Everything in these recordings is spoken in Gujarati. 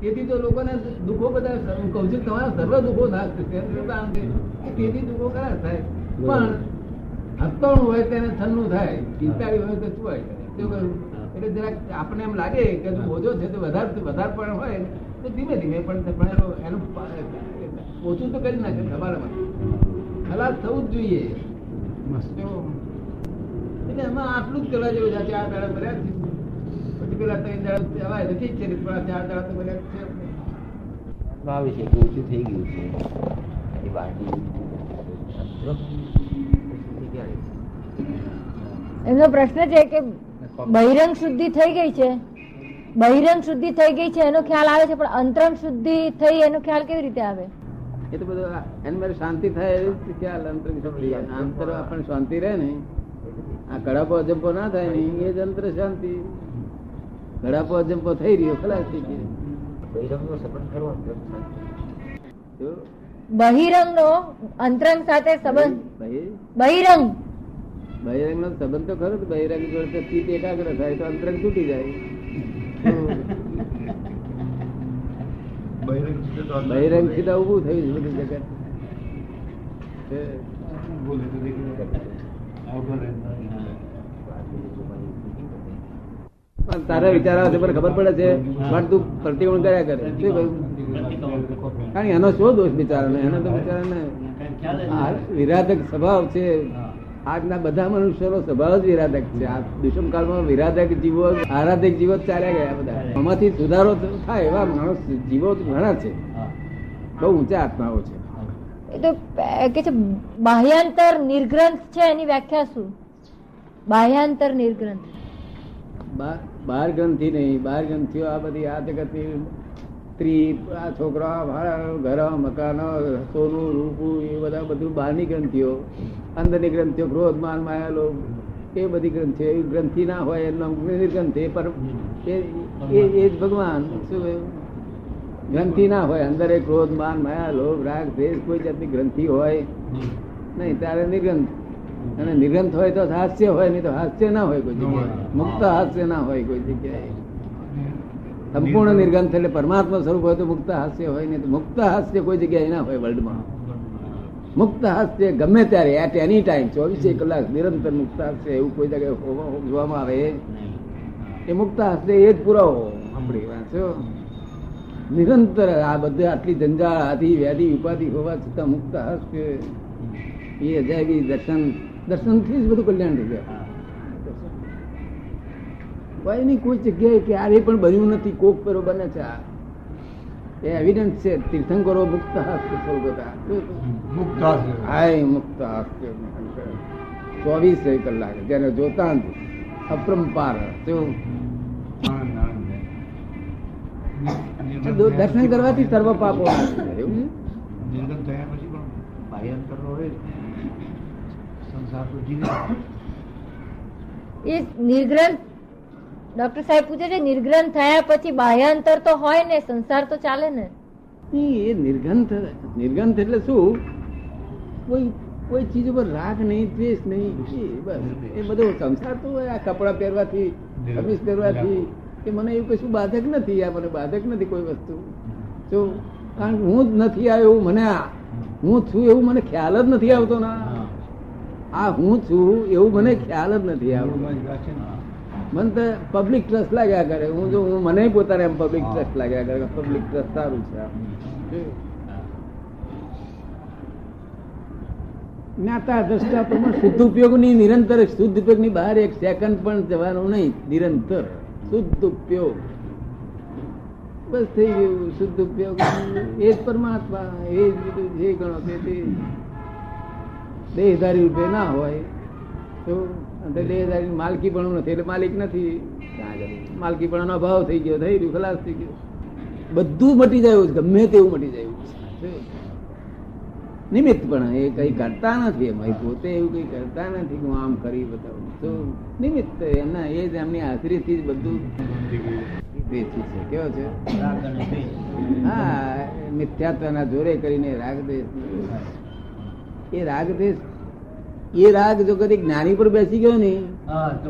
તેથી તો લોકોને દુઃખો બધા કહું છું તમારા સર્વ દુઃખો નાશ થશે તેથી દુઃખો ખરા થાય? પણ હત્તોણ હોય તેને ઠંડુ થાય પિસ્તાળી હોય તો શું હોય એટલે જરાક આપણે એમ લાગે કે જો ઓછો છે તો વધારે વધારે પણ હોય. તો ધીમે ધીમે પણ પણ એનું ઓછું તો કરી નાખે તમારામાં. ખલાસ થવું જ જોઈએ. એટલે એમાં આટલું જ કરવા જેવું છે. આ પહેલા ભર્યા ઓછું થઈ ગયું છે એ ક્યારે એમનો પ્રશ્ન છે કે બહિરંગ શુદ્ધિ થઈ ગઈ છે? બહિરંગ શુદ્ધિ થઈ ગઈ છે એનો ખ્યાલ આવે છે, પણ અંતરંગ શુદ્ધિ થઈ એનો ખ્યાલ કેવી રીતે આવે? એ તો બધું એની મારે શાંતિ થાય એવી ખ્યાલ શુદ્ધિ અંતર આપણને શાંતિ રહે ને આ કડાપો અજંપો ના થાય ને એ જ અંતર શાંતિ. કડાપો અજંપો થઈ રહ્યો ખલાસ થઈ ગયો. બહિરંગ નો અંતરંગ સાથે સંબંધ. બહિરંગ બહિરંગ. નો સંબંધ તો ખરો જ. બહિરંગ જોડે ચિત્ત એકાગ્ર થાય તો અંતરંગ તૂટી જાય. બહિરંગ સીધા ઉભું થયું છે બધું જગત છે. પણ તારા વિચાર આવે છે પણ ખબર પડે છે પણ તું પ્રતિકોણ કર્યા કરે. શું કહ્યું કારણ એનો શું દોષ બિચારાને? એનો તો બિચારાને આ વિરાધક સ્વભાવ છે. આજના બધા મનુષ્યનો સ્વભાવ જ વિરાધક છે. આ દુષ્મ કાળમાં વિરાધક જીવો આરાધક જીવો ચાલ્યા ગયા બધા. આમાંથી સુધારો થાય એવા માણસ જીવો ઘણા છે. બહુ ઊંચા આત્માઓ છે. એ તો કે છે બાહ્યાંતર નિર્ગ્રંથ છે એની વ્યાખ્યા શું? બાહ્યાંતર નિર્ગ્રંથ. બા- બહાર ગ્રંથિ નહીં બહાર ગ્રંથિઓ આ બધી આ જગતની સ્ત્રી, આ છોકરા ઘર, મકાનો, સોનું, રૂપું, એ બધા બધું બહારની ગ્રંથિઓ, અંદરની ગ્રંથિઓ ક્રોધ માન માયા લોભ એ બધી ગ્રંથિઓ, એ ગ્રંથિ ના હોય એનો નિર્ગ્રંથિ પર એ, એ- એ જ ભગવાન, શું કહ્યું? ગ્રંથિ ના હોય, અંદર એ ક્રોધ માન માયા લોભ રાગ, દ્વેષ કોઈ જાતની ગ્રંથિ હોય, નહીં, ત્યારે નિર્ગ્રંથ અને નિગ્રંથ હોય તો હાસ્ય હોય નહીં તો હાસ્ય ના હોય કોઈ જગ્યાએ. મુક્ત હાસ્ય ના હોય કોઈ જગ્યાએ. સંપૂર્ણ નિર્ગંથ એટલે પરમાત્મા સ્વરૂપ હોય તો મુક્ત હાસ્ય હોય નહીં તો મુક્ત હાસ્ય કોઈ જગ્યાએ ના હોય વર્લ્ડમાં મુક્ત હાસ્ય ગમે ત્યારે એટ એની ટાઈમ ચોવીસે કલાક નિરંતર મુક્ત હાસ્ય એવું કોઈ જગ્યાએ જોવામાં આવે. એ મુક્ત હાસ્ય એ જ પુરાવો આપણે વાંચો નિરંતર આ બધે આટલી જંજાળ આધી વ્યાધિ ઉપાધિ હોવા છતાં મુક્ત હાસ્ય એ અજાયબી દર્શન દર્શનથી જ બધું કલ્યાણ થઈ જાય કોઈ કોઈ જગ્યાએ ક્યારેય પણ બન્યું નથી કોક પેરો બને છે આ. એ એવિડન્સ છે તીર્થંકરો મુક્ત હાય મુક્ત ચોવીસ કલાક જેને જોતા જ અપરંપાર દર્શન કરવાથી સર્વ પાપો નાશ થાય. એવું નિર્ગમ થયા પછી પણ બાહ્યાંતરનો રહે સંસાર તો જીવે એ નિર્ગ્રંથ ડોક્ટર સાહેબ પૂછે છે નિર્ગ્રંથ થયા પછી બાહ્યાંતર તો હોય ને સંસાર તો ચાલે ને? એ નિર્ગંથ નિર્ગંથ એટલે શું? કોઈ કોઈ ચીજ ઉપર રાગ નહીં દ્વેષ નહીં એ બધો સંસાર તો આ કપડા પહેરવાથી કમીઝ પહેરવાથી. કે મને એવું કશું બાધક નથી આ મને બાધક નથી કોઈ વસ્તુ. જો કારણ કે હું જ નથી આવ્યો એવું મને હું છું એવું મને ખ્યાલ જ નથી આવતો ના. આ હું છું એવું મને ખ્યાલ જ નથી મને તો પબ્લિક ટ્રસ્ટ લાગ્યા કરે. હું જો હું મને પોતાને એમ પબ્લિક ટ્રસ્ટ લાગ્યા કરે પબ્લિક ટ્રસ્ટ સારું છે જ્ઞાતા દ્રષ્ટા પ્રમાણ શુદ્ધ ઉપયોગની નિરંતર શુદ્ધ ઉપયોગની બહાર એક સેકન્ડ પણ જવાનું નહીં નિરંતર શુદ્ધ ઉપયોગ. બસ થઈ ગયું શુદ્ધ ઉપયોગ. એ જ પરમાત્મા એ જ જે ગણો તે. દેહધારી રૂપે ના હોય તો દેહધારી માલકી પણ નથી એટલે માલિક નથી? માલકી પણ અભાવ થઈ ગયો થઈ ગયું ખલાસ થઈ ગયો. બધું મટી જાય ગમે તેવું મટી જાય નિમિત્ત પણ એ કઈ કરતા નથી એમાં. પોતે એવું કઈ કરતા નથી હું આમ કરી બતાવું. તો નિમિત્ત એમના એ જ એમની હાજરીથી જ બધું વેચી છે. કેવો છે? હા મિથ્યાત્વના જોરે કરીને રાગદેશ. એ રાગ એ રાગ જો કદી જ્ઞાની પર બેસી ગયો ને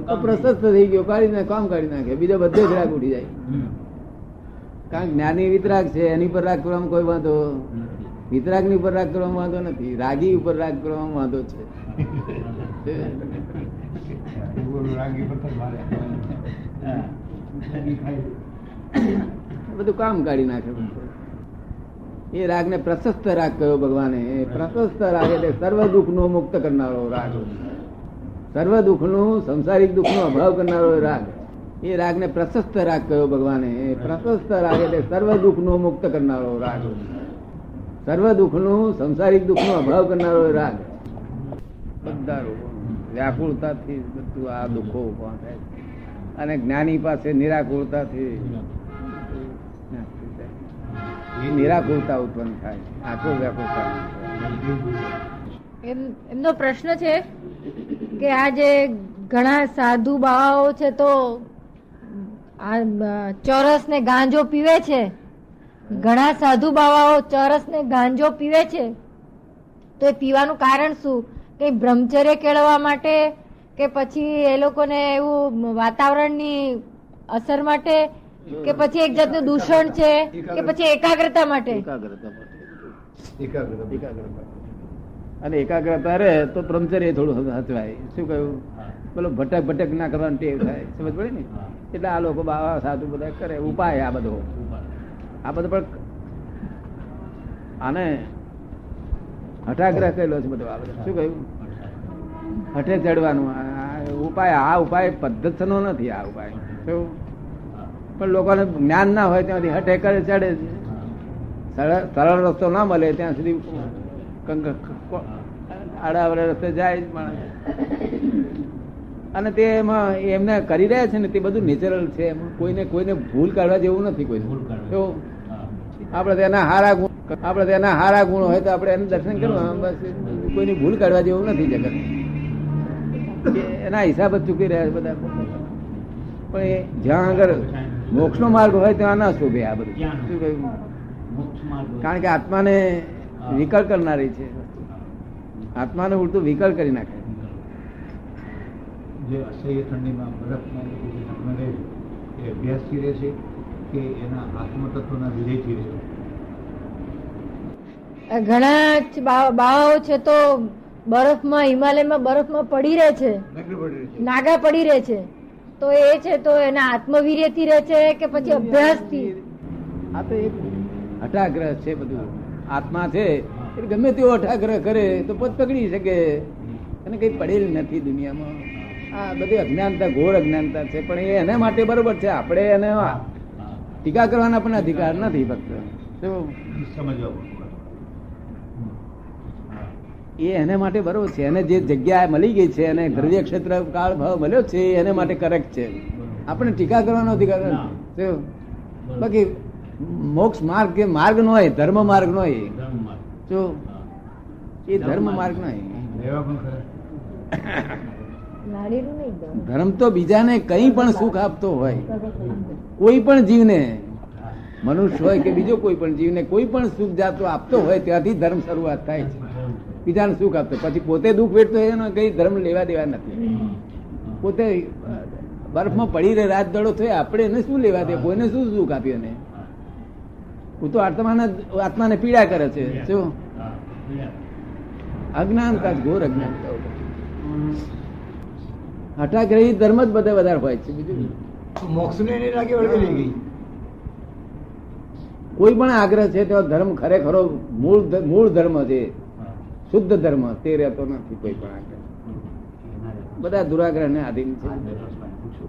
તો પ્રશસ્ત થઈ ગયો કાઢી નાખે કામ કાઢી નાખે બીજા બધે જ રાગ ઉડી જાય કારણ જ્ઞાની વિતરાગ છે એની પર રાગ કરવામાં કોઈ વાંધો વિતરાગની ઉપર રાગ કરવામાં વાંધો નથી રાગી ઉપર રાગ કરવામાં વાંધો છે ગુરુ રાગી પથ્થર મારે હા. રાગી ખાય. બધું કામ કાઢી નાખે બધું. એ રાગ ને પ્રશસ્ત રાગ કયો ભગવાને? પ્રશસ્ત રાગ એટલે સર્વ દુઃખ નો મુક્ત કરનારો રાગ. સર્વ દુઃખનું સંસારિક દુઃખ નો અભાવ કરનારો રાગ. એ રાગ ને પ્રશસ્ત રાગ કયો ભગવાને? પ્રશસ્ત રાગ એટલે સર્વ દુઃખ નો મુક્ત કરનારો રાગ. સર્વ દુઃખનું સંસારિક દુઃખ નો અભાવ કરનારો રાગ. બધા વ્યાકુળતાથી બધું આ દુઃખો ઊભા થાય અને જ્ઞાની પાસે નિરાકુળતાથી એ નિરાકુળતા ઉત્પન્ન થાય. આખો વ્યાકુરતા એમ, એમનો પ્રશ્ન છે કે આ જે ઘણા સાધુ બાવાઓ છે તો ચોરસ ને ગાંજો પીવે છે? ઘણા સાધુ બાવાઓ ચોરસ ને ગાંજો પીવે છે? તો એ પીવાનું કારણ શું? કે બ્રહ્મચર્ય કેળવવા માટે કે પછી એ લોકોને એવું વાતાવરણની અસર માટે કે પછી એક જાતનું દૂષણ છે, કે પછી એકાગ્રતા માટે? અને એકાગ્રતા રહે તો બ્રહ્મચર્ય થોડું હચવાય. શું કહ્યું? પેલો ભટક ભટક ના કરવાનું ટેવ થાય. સમજ પડે ને? એટલે આ લોકો બાવા, સાધુ બધા કરે. ઉપાય આ બધો. આ બધો પણ આને હઠાગ્રહ કહેલો છે બધો આ બધો. શું કહ્યું? હઠે ચડવાનું. ઉપાય, આ ઉપાય પદ્ધતિનો નથી આ ઉપાય. શું પણ લોકોને જ્ઞાન ના હોય ત્યાંથી હઠે કરે ચડે છે. સરળ રસ્તો ના મળે ત્યાં સુધી આડાવડે રસ્તે જાય પણ માણસ. અને તે એમાં એમને કરી રહ્યા છે ને તે બધું નેચરલ છે એમાં. કોઈને કોઈને ભૂલ કાઢવા જેવું નથી કોઈ. તો આપણે તેના હારા ગુણ આપણે તેના હારા ગુણ હોય તો આપણે એનું દર્શન કરવા બસ કોઈની ભૂલ કાઢવા જેવું નથી જગત. એના હિસાબ જ ચૂકી રહ્યા છે બધા. પણ એ જ્યાં આગળ મોક્ષનો માર્ગ હોય ત્યાં ના શોભે આ બધું. શું કહ્યું? કારણ કે આત્માને વિકલ કરનારી છે. આત્માને ઉલટું વિકલ કરી નાખે. જે અસહ્ય ઠંડીમાં બરફમાં જે નગ્ન રહે છે, એ અભ્યાસથી રહે છે કે એના આત્મતત્વના વિજયથી રહે છે. ઘણા જ બાવાઓ છે તો બરફમાં હિમાલયમાં બરફમાં પડી રહે છે. નાગા પડી રહે છે. તો એ છે તો એના આત્મવીર્યથી રહે છે કે પછી અભ્યાસથી? આ તો એક હઠાગ્રહ છે બધું. આત્મા છે એટલે ગમે તેવો હઠાગ્રહ કરે તો પોત પકડી શકે. અને કઈ પડેલ નથી દુનિયામાં. આ બધી અજ્ઞાનતા ઘોર અજ્ઞાનતા છે પણ એ એના માટે બરોબર છે. આપણે એને ટીકા કરવાના પણ અધિકાર નથી ફક્ત? સમજવા. એ એને માટે બરોબર છે. એને જે જગ્યા મળી ગઈ છે એને દ્રવ્ય ક્ષેત્ર કાળ ભાવ મળ્યો છે એને માટે કરેક્ટ છે. આપણે ટીકા કરવાનો અધિકાર બાકી મોક્ષ માર્ગ કે માર્ગ નો હોય ધર્મ માર્ગ નો હોય. જો એ ધર્મ માર્ગ દઉં. ધર્મ. તો બીજાને કંઈ પણ સુખ આપતો હોય. કોઈ પણ જીવને. મનુષ્ય હોય કે બીજો કોઈ પણ જીવને કોઈ પણ સુખ જાતો આપતો હોય ત્યાંથી ધર્મ શરૂઆત થાય છે. બીજાને સુખ આપતો પછી પોતે દુઃખ વેઠતો એનો કઈ ધર્મ લેવા દેવા નથી. પોતે બરફમાં પડી રહે રાત દડો થયો આપણે એને શું લેવા દે? કોઈને શું સુખ આપ્યું એને? હું તો આત્માને આત્માને પીડા કરે છે. શું અજ્ઞાનતા જ, ઘોર અજ્ઞાનતા હઠાગ્રહી ધર્મ જ બધે વધારે હોય છે. બીજું મોક્ષને એની લાગે વળગી ગઈ. કોઈ પણ આગ્રહ છે તો ધર્મ ખરેખરો મૂળ મૂળ ધર્મ છે. શુદ્ધ ધર્મ તે રહેતો નથી કોઈ પણ આગળ. બધા દુરાગ્રહ ને આધીન છે. પૂછો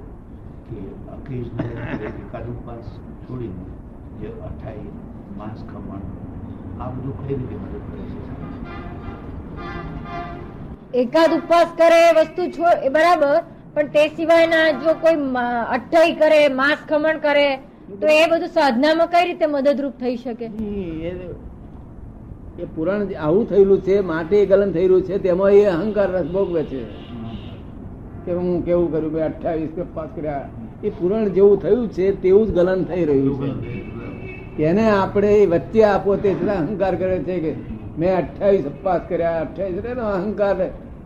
કે occasionally એકાદ ઉપવાસ છોડીને જે અઠાઈ માંસ ખમણ આ બધું કઈ રીતે મદદ કરે છે એકાદ ઉપવાસ કરે એ વસ્તુ છોડ એ બરાબર પણ તે સિવાયના જો કોઈ અઠાઈ કરે માંસ ખમણ કરે તો એ બધું સાધનામાં કઈ રીતે મદદરૂપ થઈ શકે? એ એ પુરાણ આવું થયેલું છે માટે ગલન થયેલું છે તેમાં એ અહંકાર રસ ભોગવે છે. કે હું કેવું કર્યું કે અઠ્યાવીસ કે પાસ કર્યા એ પુરાણ જેવું થયું છે તેવું જ ગલન થઈ રહ્યું છે. એને આપણે વચ્ચે આપો તે અહંકાર કરે છે કે મેં અઠ્યાવીસ અપાસ કર્યા અઠ્ઠાવીસ એનો અહંકાર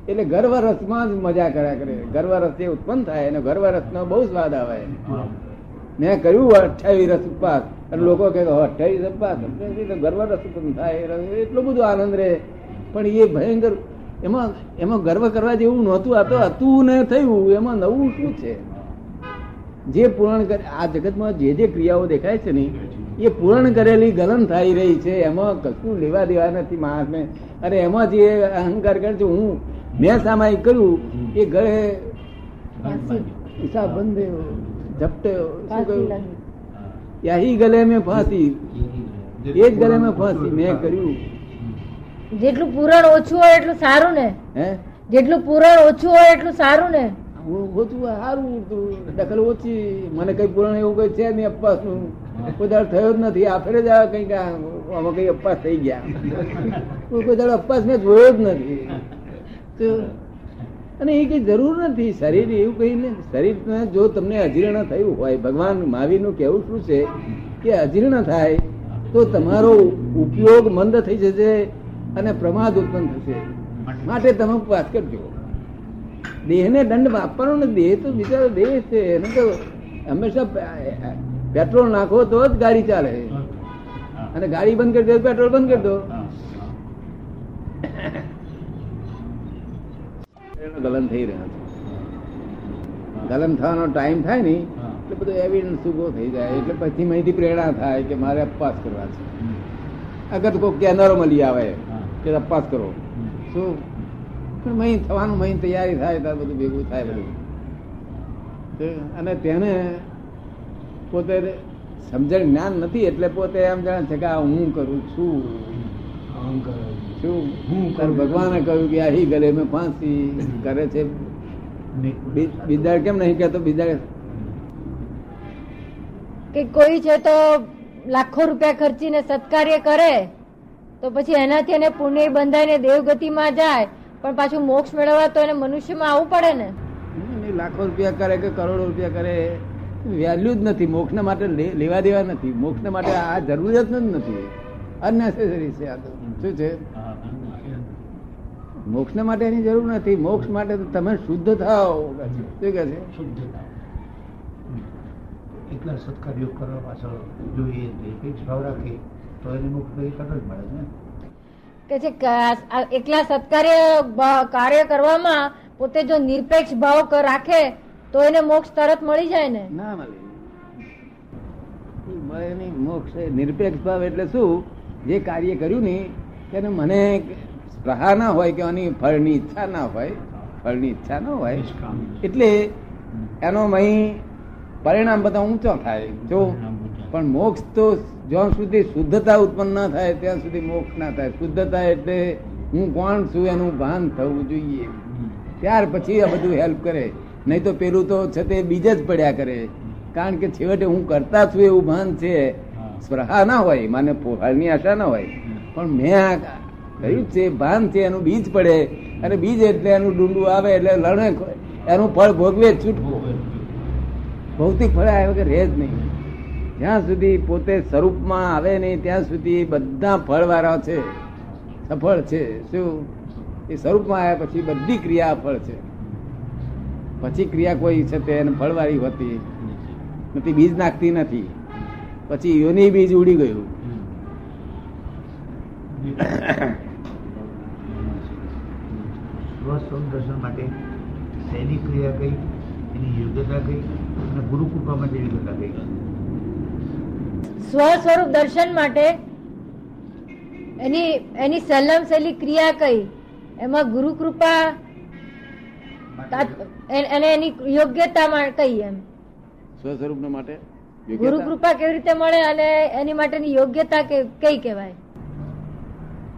એટલે ગર્વ રસમાં જ મજા કર્યા કરે. ગર્વ રસ જે ઉત્પન્ન થાય એનો ગર્વ રસનો બહુ સ્વાદ આવે. મેં કર્યું અઠ્યાવીસ રસ ઉપવાસ. અને લોકો કહે કે અઠ્યાવીસ ઉપવાસ ગર્વ રસ ઉત્પન્ન થાય. એટલો બધો આનંદ રહે. પણ એ ભયંકર એમાં એમાં ગર્વ કરવા જેવું નહોતું. આ તો હતું ને થયું. એમાં નવું શું છે? જે પૂરણ કરે આ જગતમાં જે જે ક્રિયાઓ દેખાય છે ને એ પૂરણ કરેલી ગલન થઈ રહી છે. એમાં કશું લેવા દેવા નથી માણસને. અને એમાં જે અહંકાર કરે છે હું મેં સામાયિક કર્યું એ ગળે હિસાબ બંધ ઝપટે શું કહ્યું? યહી ગલે મેં ફાંસી એ જ ગલે મેં ફાંસી મેં કર્યું. જેટલું પૂરણ ઓછું હોય એટલું સારું ને. હે? જેટલું પૂરણ ઓછું હોય એટલું સારું ને. હું ઓછું સારું તું દખલ ઓછી. મને કઈ પૂરણ એવું કઈ છે નહીં અપવાસનું કોઈ દાડ થયો જ નથી. આ જ આવે કઈ આમાં કઈ અપવાસ થઈ ગયા. કોઈ કોઈ દાડો અપવાસ મેં જોયો જ નથી. તો અને એ કઈ જરૂર નથી. શરીર એવું કઈ શરીર જો તમને અજીર્ણ થયું હોય, ભગવાન મહાવીરનું કેવું શું છે કે અજીર્ણ થાય, તો તમારો ઉપયોગ મંદ થઈ જશે અને પ્રમાદ ઉત્પન્ન થશે. માટે તમે ઉપવાસ કરજો. દેહને દંડ આપવાનો ને દેહ તો બિચારો દેહ છે. એને તો હંમેશા પેટ્રોલ નાખો તો જ ગાડી ચાલે. અને ગાડી બંધ કરી દો પેટ્રોલ બંધ કરી દો. ગલન થઈ રહ્યો છે. ગલન થવાનો ટાઈમ થાય ને, એટલે બધો એવિડન્સ ઊભો થઈ જાય. એટલે પછી અહીંથી પ્રેરણા થાય કે મારે અપવાસ કરવા છે. અગર કોઈ કેનરો મળી આવે કે અપવાસ કરો. શું? પણ મહી થવાનું મહી તૈયારી થાય ત્યારે બધું ભેગું થાય બધું. અને તેને પોતે સમજણ જ્ઞાન નથી, એટલે પોતે એમ જાણે છે કે આ હું કરું છું. શું? હું ભગવાને કહ્યું કે આહી ગલે મેં ફાંસી કરે છે. બિદાર કેમ નહીં કહેતો? બિદાર કે કોઈ છે તો લાખો રૂપિયા ખર્ચીને સત્કાર્ય કરે તો પછી એનાથી એને પુણ્ય બંધાઈને દેવગતિમાં જાય પણ પાછું મોક્ષ મેળવવા તો એને મનુષ્યમાં આવવું પડે ને. લાખો રૂપિયા કરે કે કરોડો રૂપિયા કરે વેલ્યુ જ નથી. મોક્ષને માટે લેવા દેવા નથી. મોક્ષને માટે આ જરૂરિયાત જ નથી. અનનેસેસરી છે આ તો. શું છે? મોક્ષ માટે એની જરૂર નથી. મોક્ષ માટે તો તમે શુદ્ધ થાઓ. શું કે છે? શુદ્ધ એટલા સત્કાર્યો કરવા પાછળ જોઈએ કંઈક ભાવ રાખે તો એને મોક્ષ કરી જ મળે ને. કે છે એકલા સત્કાર્ય કાર્ય કરવામાં પોતે જો નિરપેક્ષ ભાવ રાખે તો એને મોક્ષ તરત મળી જાય ને? ના મળે. મોક્ષ નિરપેક્ષ ભાવ એટલે શું? જે કાર્ય કર્યું ને તેને મને સ્પૃહા ના હોય કે એની ફળની ઈચ્છા ના હોય ફળની ઈચ્છા ના હોય એટલે એનો મહી પરિણામ બધા ઊંચો થાય. જો પણ મોક્ષ તો જ્યાં સુધી શુદ્ધતા ઉત્પન્ન ના થાય ત્યાં સુધી મોક્ષ ના થાય. શુદ્ધતા એટલે હું કોણ છું એનું ભાન થવું જોઈએ. ત્યાર પછી આ બધું હેલ્પ કરે. નહીં તો પેલું તો છે તે બીજ જ પડ્યા કરે. કારણ કે છેવટે હું કરતા છું એવું ભાન છે. સ્પૃહા ના હોય મને ફળની આશા ના હોય. પણ મેં કહ્યું છે ભાન છે એનું બીજ પડે. અને બીજ એટલે એનું ડુંડું આવે એટલે લણે એનું ફળ ભોગવે જ છૂટવું ભૌતિક ફળ આવ્યા વગર રહે જ નહીં. જ્યાં સુધી પોતે સ્વરૂપમાં આવે નહીં ત્યાં સુધી બધા ફળવાળા છે. સફળ છે. શું? એ સ્વરૂપમાં આવ્યા પછી બધી ક્રિયા ફળ છે. પછી ક્રિયા કોઈ છે તે એને ફળવાળી હોતી. નથી બીજ નાખતી નથી. પછી યોની બીજ ઉડી ગયું. સ્વસ્વરૂપ દર્શન માટે શૈલી ક્રિયા કઈ એની યોગ્યતા કઈ અને ગુરુ કૃપા માટે યોગ્યતા કઈ સ્વ સ્વરૂપ દર્શન માટે એની એની સલમ સહેલી ક્રિયા કઈ એમાં ગુરુ કૃપા અને એની યોગ્યતા માં કઈ એમ? સ્વસ્વરૂપ માટે? ગુરુ કૃપા કેવી રીતે મળે અને એની માટેની યોગ્યતા કઈ કહેવાય?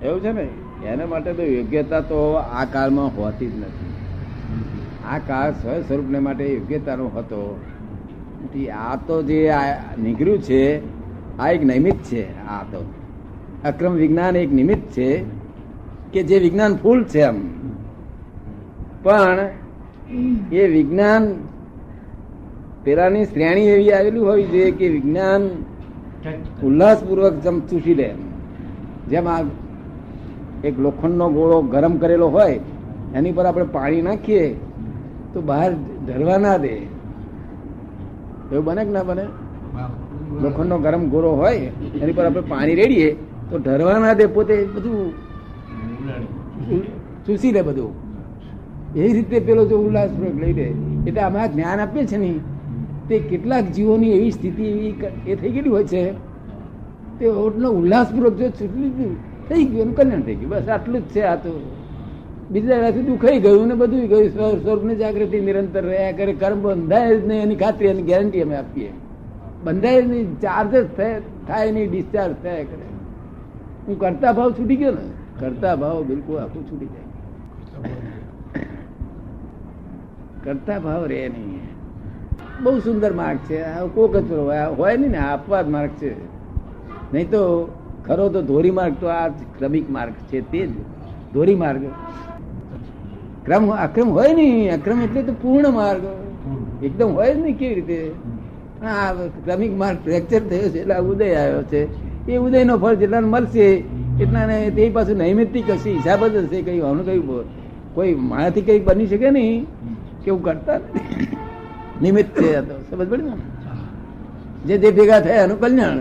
એવું છે ને એના માટે તો યોગ્યતા તો આ કાળમાં હોતી જ નથી. આ કાળ સ્વ સ્વરૂપને માટે યોગ્યતાનો હતો. આ તો જે આ નીકળ્યું છે આ એક નિમિત્ત છે આ તો. અક્રમ વિજ્ઞાન એક નિમિત્ત છે કે જે વિજ્ઞાન ફૂલ છે એમ. પણ એ વિજ્ઞાન પેલાની શ્રેણી એવી આવેલી હોવી જોઈએ કે વિજ્ઞાન ઉલ્લાસપૂર્વક જમ ચૂસી લે. જેમ આ એક લોખંડનો ગોળો ગરમ કરેલો હોય, એની પર આપણે પાણી નાખીએ, તો બહાર ઢરવા ના દે. એવું બને કે ના બને? લોખંડનો ગરમ ગોળો હોય, એની પર આપણે પાણી રેડીએ, તો ઢરવા ના દે પોતે, બધું ચૂસી લે બધું. એ રીતે પેલો જો ઉલ્લાસપૂર્વક લઈ લે. એટલે અમે જ્ઞાન આપીએ છે ને તે કેટલાક જીવોની એવી સ્થિતિ એવી એ થઈ ગયેલી હોય છે. તે ઓટલો ઉલ્લાસપૂર્વક જો છૂટલી થઈ ગયું, એનું કલ્યાણ થઈ ગયું. બસ આટલું જ છે આ તો. બીજા દાડાથી દુખાઈ ગયું ને બધું ગયું. સ્વ- સ્વરૂપની જાગૃતિ નિરંતર રહ્યા કરે, કર્મ બંધાય જ નહીં, એની ખાતરી એની ગેરંટી અમે આપીએ. બંધાય જ નહીં ચાર્જ જ થાય નહીં ડિસ્ચાર્જ થયા કરે. હું કરતા ભાવ છૂટી ગયો ને, કરતા ભાવ બિલકુલ આખું છૂટી જાય. કરતા ભાવ રહે નહીં. બહુ સુંદર માર્ગ છે. કોક જ હોય. નહીં ને આપવા જ માર્ગ છે. નહીં તો ખરો તો ધોરી માર્ગ તો આ ક્રમિક માર્ગ છે તે જ. ધોરી માર્ગ. ક્રમ અક્રમ હોય નહીં. અક્રમ એટલે તો પૂર્ણ માર્ગ. એકદમ હોય જ નહીં કેવી રીતે? આ ક્રમિક માર્ગ ફ્રેક્ચર થયો છે, એટલે ઉદય આવ્યો છે. એ ઉદયનો ફળ જેટલાને મળશે, એટલાને તે પાછું નૈમિત્તિક હશે, હિસાબ જ હશે. કઈ આનું કઈ કોઈ મારાથી કઈ બની શકે નહીં. કે એવું કરતા? નથી. નિમિત્ત છે સમજ પડી ને? જે જે ભેગા થયા એનું કલ્યાણ.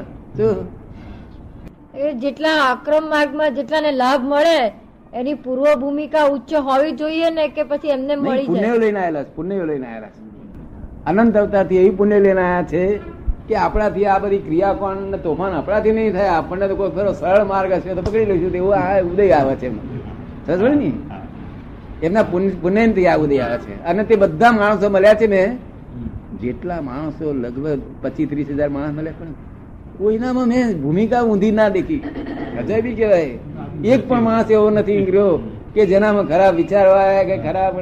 એ જેટલા આક્રમ માર્ગમાં જેટલાને લાભ મળે એની પૂર્વ ભૂમિકા ઉચ્ચ હોવી જોઈએ ને કે પછી એમને મળી પુણ્ય લઈને આવેલા પુણ્ય લઈને આવેલા છે. અનંત અવતારથી એવી પુણ્ય લઈને આવ્યા છે કે આપણાથી આ બધી ક્રિયા કોણ તોફાન આપણાથી નહીં થાય આપણને તો કોઈ ખરો સરળ માર્ગ હશે તો પકડી લઈશું તો એવું આ ઉદય આવે છે સમજ ને? એમના પુણ્ય પુણ્યથી આ ઉદય આવે છે. અને તે બધા માણસો મળ્યા છે ને જેટલા માણસો લગભગ પચીસ ત્રીસ હજાર માણસ મળે પણ કોઈનામાં મેં ભૂમિકા ઊંધી ના દેખી. અજાયબી કહેવાય. એક પણ માણસ એવો નથી રહ્યો કે જેનામાં ખરાબ વિચાર આવ્યા કે ખરાબ.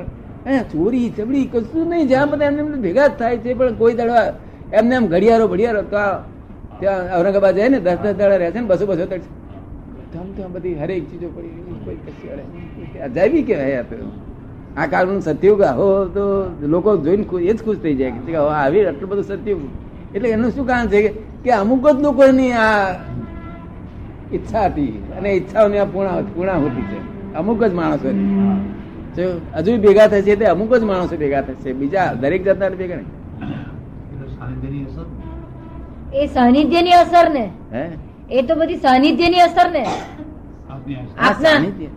ચોરી, ચબડી કશું નહીં. જ્યાં બધા એમને ભેગા જ થાય છે, પણ કોઈ દડવા એમને એમ ઘડિયાળો ઘડિયાળો તો ત્યાં ઔરંગાબાદ જાય ને, દસ દસ દાડા રહે છે ને, બસો બસો તડશે ધમ ધમ બધી હરેક ચીજો પડી કોઈ કશી. અજાયબી કહેવાય આ તો આ કાળનું સત્યુગ હો તો લોકો જોઈને એ જ ખુશ થઈ જાય કે આવી આટલું બધું સત્યુગ. એટલે એનું શું કારણ છે કે- અમુક જ લોકોની આ ઈચ્છા હતી અને ઈચ્છાઓની આ પૂર્ણ પૂર્ણાહુતિ છે. અમુક જ માણસો હજુ ભેગા થશે તે અમુક જ માણસો ભેગા થશે. બીજા દરેક જાતના ભેગા નહીં. એ સાનિધ્યની અસર ને? હે? એ તો બધી સાનિધ્યની અસર ને?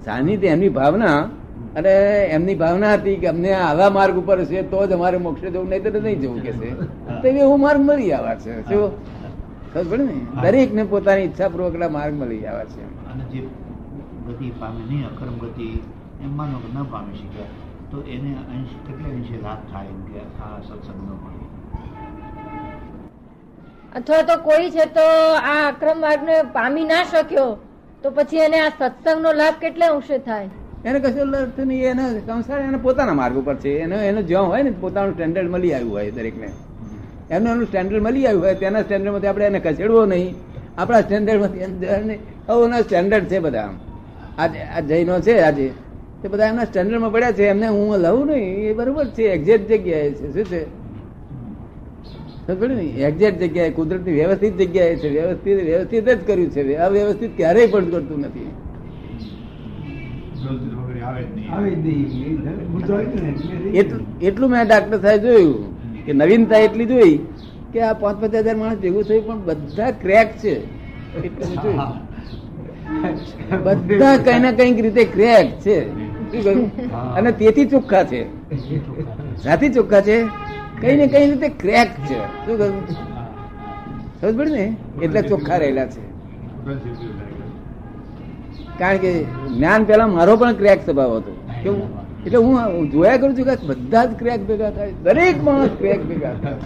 સાનિધ્ય એમની ભાવના અને એમની ભાવના હતી કે અમને આવા માર્ગ ઉપર છે તો જ અમારે મોક્ષે જવું નહીં તો નહીં જવું કે છે. તો એવો માર્ગ મળી આવ્યા છે શું? ખબર પડે ને? દરેક ને પોતાની ઈચ્છા પૂર્વક માર્ગ મળી આવ્યા છે. અને જે ગતિ પામે નહીં અકર્મ ગતિ એમ માનો કે ન પામી શક્યા તો એને અંશ કેટલા અંશે લાભ થાય એમ કે આ સત્સંગ અથવા તો કોઈ છે તો આ અક્રમ માર્ગને પામી ના શક્યો તો પછી એને આ સત્સંગનો લાભ કેટલા અંશે થાય? એને કશું અર્થ નહીં, એને સંસાર એને પોતાના માર્ગ ઉપર છે. એનો એનો જ્યાં હોય ને પોતાનું સ્ટેન્ડર્ડ મળી આવ્યું હોય દરેકને. એમનું એનું સ્ટેન્ડર્ડ મળી આવ્યું હોય, તેના સ્ટેન્ડર્ડમાંથી આપણે એને કચેડવો નહીં. આપણા સ્ટેન્ડર્ડમાંથી એના સ્ટેન્ડર્ડ છે બધા. આજે આ જૈનો છે આજે. તે બધા એમના સ્ટેન્ડર્ડમાં પડ્યા છે. એમને હું લઉં નહીં. એ બરોબર છે. એક્ઝેક્ટ જગ્યાએ છે. શું છે? એક્ઝેક્ટ જગ્યાએ કુદરતી વ્યવસ્થિત જગ્યાએ છે. વ્યવસ્થિત વ્યવસ્થિત જ કર્યું છે. અવ્યવસ્થિત ક્યારેય પણ કરતું નથી. એટલું એટલું મેં ડાક્ટર સાહેબ જોયું કે નવીનતા એટલી જોઈ કે આ પાંચ પચાસ હજાર માણસ ભેગું થયું પણ બધા ક્રેક છે. બધા કઈ ના કંઈક રીતે ક્રેક છે? અને તેથી ચોખ્ખા છે. સાથી ચોખ્ખા છે. કઈ ને કઈ રીતે ક્રેક છે. શું કહ્યું? સમજ પડી ને? એટલે ચોખ્ખા રહેલા છે. કારણ કે જ્ઞાન પેલા મારો પણ ક્રેક સ્વભાવ હતો. કેવું એટલે હું જોયા કરું છું કે બધા જ ક્રેક ભેગા થાય. દરેક માણસ ક્રેક ભેગા થાય.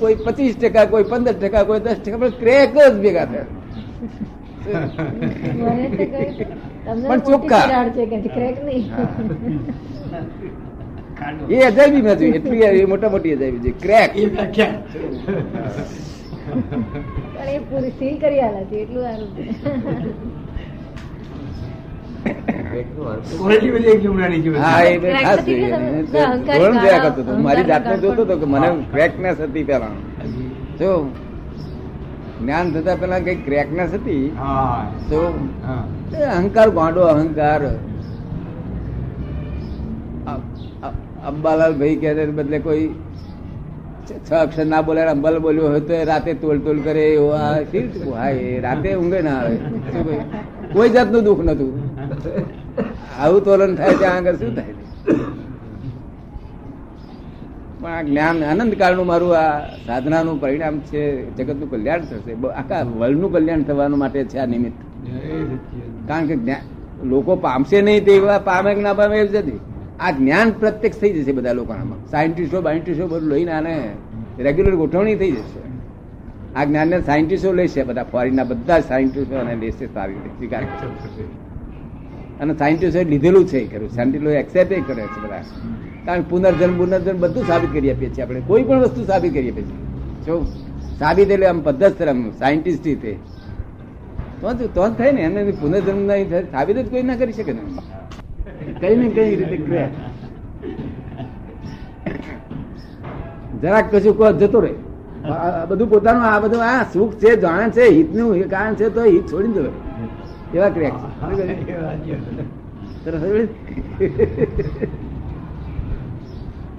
કોઈ પચીસ ટકા કોઈ પંદર ટકા કોઈ દસ ટકા પણ ક્રેક જ ભેગા થાય. પણ ચોખ્ખા. તિરાડ છે કે ક્રેક નહીં? એ અજાયબી નથી એટલી મોટા મોટી અજાયબી છે. ક્રેક પણ એ પૂરી સીલ કરી આલા છે એટલું સારું મારી જાતને જોતો હતો કે મને ક્રેકનેસ હતી પેલા જો જ્ઞાન થતા પેલા કઈ ક્રેકનેસ હતી. તો અહંકાર ગાંડો અહંકાર. અંબાલાલ ભાઈ કહે બદલે કોઈ છ અક્ષર ના બોલે અંબાલ બોલ્યો હોય તો રાતે તોલ તોલ કરે એવો રીતે પોહાય? એ રાતે ઊંઘે ના આવે. કોઈ જાતનું દુઃખ નતું આવું તોલન થાય ત્યાં આગળ શું થાય? પણ આ જ્ઞાન, આનંદ કાળનું મારું આ સાધનાનું પરિણામ છે, જગતનું કલ્યાણ થશે. આખા વર્લ્ડનું કલ્યાણ થવાનું માટે છે આ નિમિત્ત. કારણ કે જ્ઞાન લોકો પામશે નહીં તે પામે કે ના પામે એવું જ નથી. આ જ્ઞાન પ્રત્યક્ષ થઈ જશે બધા લોકોનામાં સાયન્ટિસ્ટો, બાયન્ટિસ્ટો બધું લઈને આને રેગ્યુલર ગોઠવણી થઈ જશે. આ જ્ઞાનને સાયન્ટિસ્ટો લેશે, બધા ફોરેનના બધા સાયન્ટિસ્ટો અને લેશે સારી રીતે. સ્વીકાર કરશે અને સાયન્ટિસ્ટોએ લીધેલું છે ખરું સાયન્ટિસ્ટો એક્સેપ્ટ કરે છે બધા. કારણ પુનર્જન્મ પુનર્જન્મ બધું સાબિત કરી આપીએ છીએ આપણે. કોઈ પણ વસ્તુ સાબિત કરી આપીએ છીએ. જો સાબિત એટલે આમ પદ્ધત આમ સાયન્ટિસ્ટ રીતે તો. જ તો જ થાય ને. એને પુનર્જન્મ નહીં થાય. સાબિત જ કોઈ ના કરી શકે ને. કઈ ને કઈ રીતે જરાક કશું કહો, જતો રહે. બધું પોતાનું આ બધું આ સુખ છે, જાણે છે, હિતનું કારણ છે તો હિત છોડી દો એવા ક્રેક.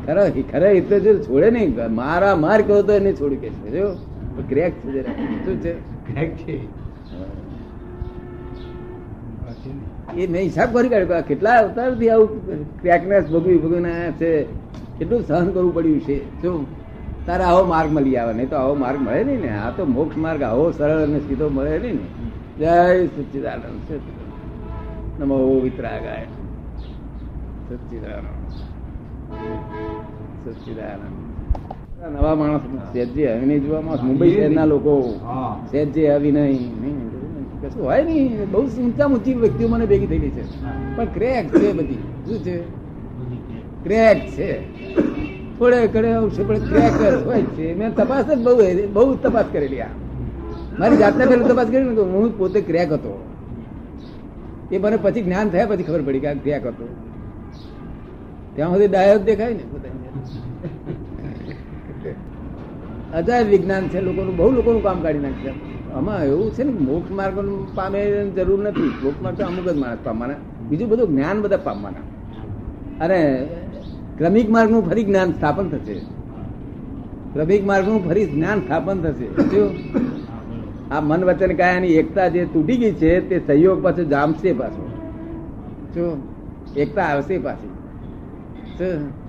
ખરો ખરે હિત જો છોડે નહીં. મારા માર કહો તો એને છોડી કે છે જો ક્રેક છે જરા. શું છે? એ મેં હિસાબ કરી કાઢ્યો કેટલા અવતારથી આવું ક્રેકનેસ ભોગવી ભોગવીને આયા છે. કેટલું સહન કરવું પડ્યું છે. શું તારે આવો માર્ગ મળી આવે. નહીં તો આવો માર્ગ મળે નહીં ને. આ તો મોક્ષ માર્ગ આવો સરળ અને સીધો મળે નહીં ને. જય સચ્ચિદાનંદ નમો વિતરાગાય. સચ્ચિદાનંદ સચ્ચિદાનંદ નવા માણસ સેજે નહીં જોવા માણસ મુંબઈ શહેરના લોકો. સેજે આવી નહીં. નહીં, કશું હોય નહીં. બહુ ઊંચા ઊંચી વ્યક્તિઓ મને ભેગી થયેલી છે. પણ ક્રેક છે બધી. શું છે? ક્રેક છે. થોડે ઘડે આવશે પણ ક્રેક હોય છે. મેં તપાસ જ બહુ બહુ તપાસ કરેલી આ. મારી જાતને પેલું તપાસ કરી ને હું પોતે ક્રેક હતો. એ મને પછી જ્ઞાન થયા પછી ખબર પડી કે આ ક્રેક હતો. ત્યાં સુધી ડાયો દેખાય ને પોતાની વિજ્ઞાન છે, લોકોનું બહુ લોકોનું કામ કાઢી નાખશે આમાં એવું છે ને, મોક્ષ માર્ગ પામે જરૂર નથી. મોક્ષ માર્ગ તો અમુક જ માણસ પામવાના. બીજું બધું જ્ઞાન બધા પામવાના. અને ક્રમિક માર્ગનું ફરી જ્ઞાન સ્થાપન થશે. ક્રમિક માર્ગનું ફરી જ્ઞાન સ્થાપન થશે. આ મન વચન કાયાની એકતા જે તૂટી ગઈ છે તે સહયોગ પાછો જામશે પાછો. શું એકતા આવશે પાછી. શું